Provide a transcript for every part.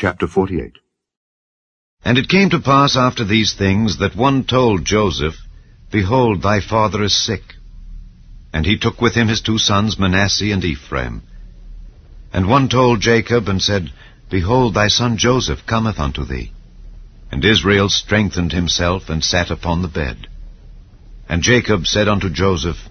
Chapter 48 And it came to pass after these things that one told Joseph, Behold, thy father is sick. And he took with him his two sons, Manasseh and Ephraim. And one told Jacob, and said, Behold, thy son Joseph cometh unto thee. And Israel strengthened himself, and sat upon the bed. And Jacob said unto Joseph,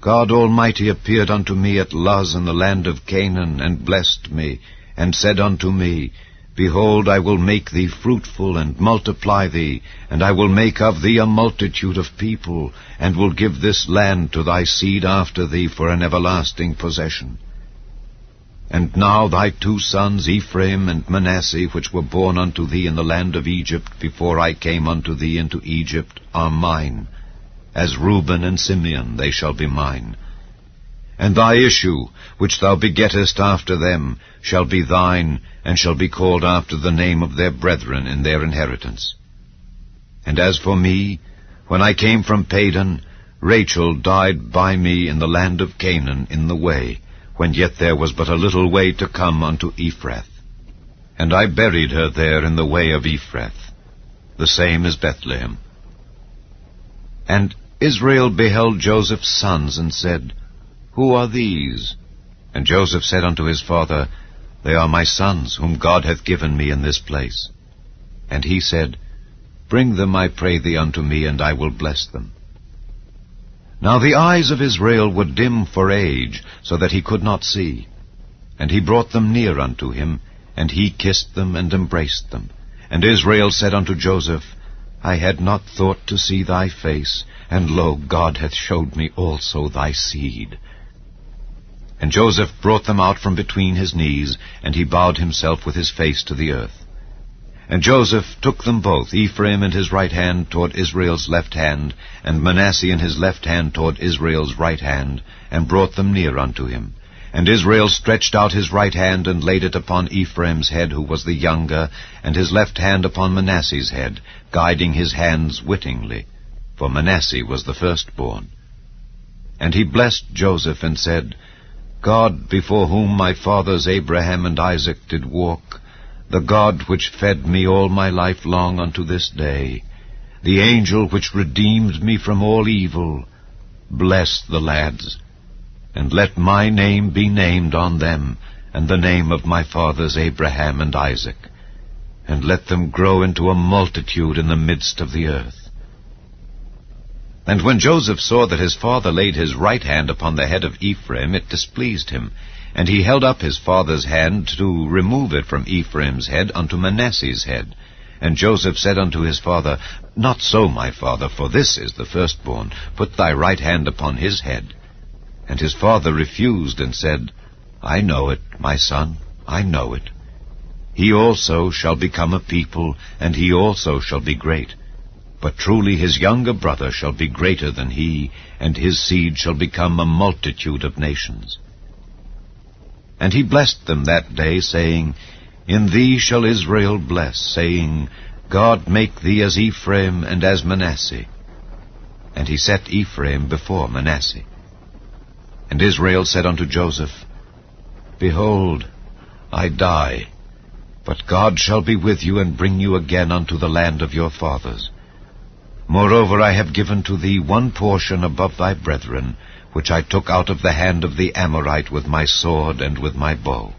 God Almighty appeared unto me at Luz in the land of Canaan, and blessed me, and said unto me, Behold, I will make thee fruitful, and multiply thee, and I will make of thee a multitude of people, and will give this land to thy seed after thee for an everlasting possession. And now thy two sons, Ephraim and Manasseh, which were born unto thee in the land of Egypt before I came unto thee into Egypt, are mine as Reuben and Simeon they shall be mine. And thy issue, which thou begettest after them, shall be thine, and shall be called after the name of their brethren in their inheritance. And as for me, when I came from Padan, Rachel died by me in the land of Canaan in the way, when yet there was but a little way to come unto Ephrath. And I buried her there in the way of Ephrath. The same is Bethlehem. And Israel beheld Joseph's sons, and said, Who are these? And Joseph said unto his father, They are my sons, whom God hath given me in this place. And he said, Bring them, I pray thee, unto me, and I will bless them. Now the eyes of Israel were dim for age, so that he could not see. And he brought them near unto him, and he kissed them and embraced them. And Israel said unto Joseph, I had not thought to see thy face, and lo, God hath showed me also thy seed. And Joseph brought them out from between his knees, and he bowed himself with his face to the earth. And Joseph took them both, Ephraim in his right hand toward Israel's left hand, and Manasseh in his left hand toward Israel's right hand, and brought them near unto him. And Israel stretched out his right hand and laid it upon Ephraim's head, who was the younger, and his left hand upon Manasseh's head, guiding his hands wittingly, for Manasseh was the firstborn. And he blessed Joseph and said, God, before whom my fathers Abraham and Isaac did walk, the God which fed me all my life long unto this day, the angel which redeemed me from all evil, bless the lads and let my name be named on them, and the name of my fathers Abraham and Isaac, and let them grow into a multitude in the midst of the earth. And when Joseph saw that his father laid his right hand upon the head of Ephraim, it displeased him, and he held up his father's hand to remove it from Ephraim's head unto Manasseh's head. And Joseph said unto his father, Not so, my father, for this is the firstborn. Put thy right hand upon his head. And his father refused and said, I know it, my son, I know it. He also shall become a people, and he also shall be great. But truly his younger brother shall be greater than he, and his seed shall become a multitude of nations. And he blessed them that day, saying, In thee shall Israel bless, saying, God make thee as Ephraim and as Manasseh. And he set Ephraim before Manasseh. And Israel said unto Joseph, Behold, I die, but God shall be with you and bring you again unto the land of your fathers. Moreover, I have given to thee one portion above thy brethren, which I took out of the hand of the Amorite with my sword and with my bow.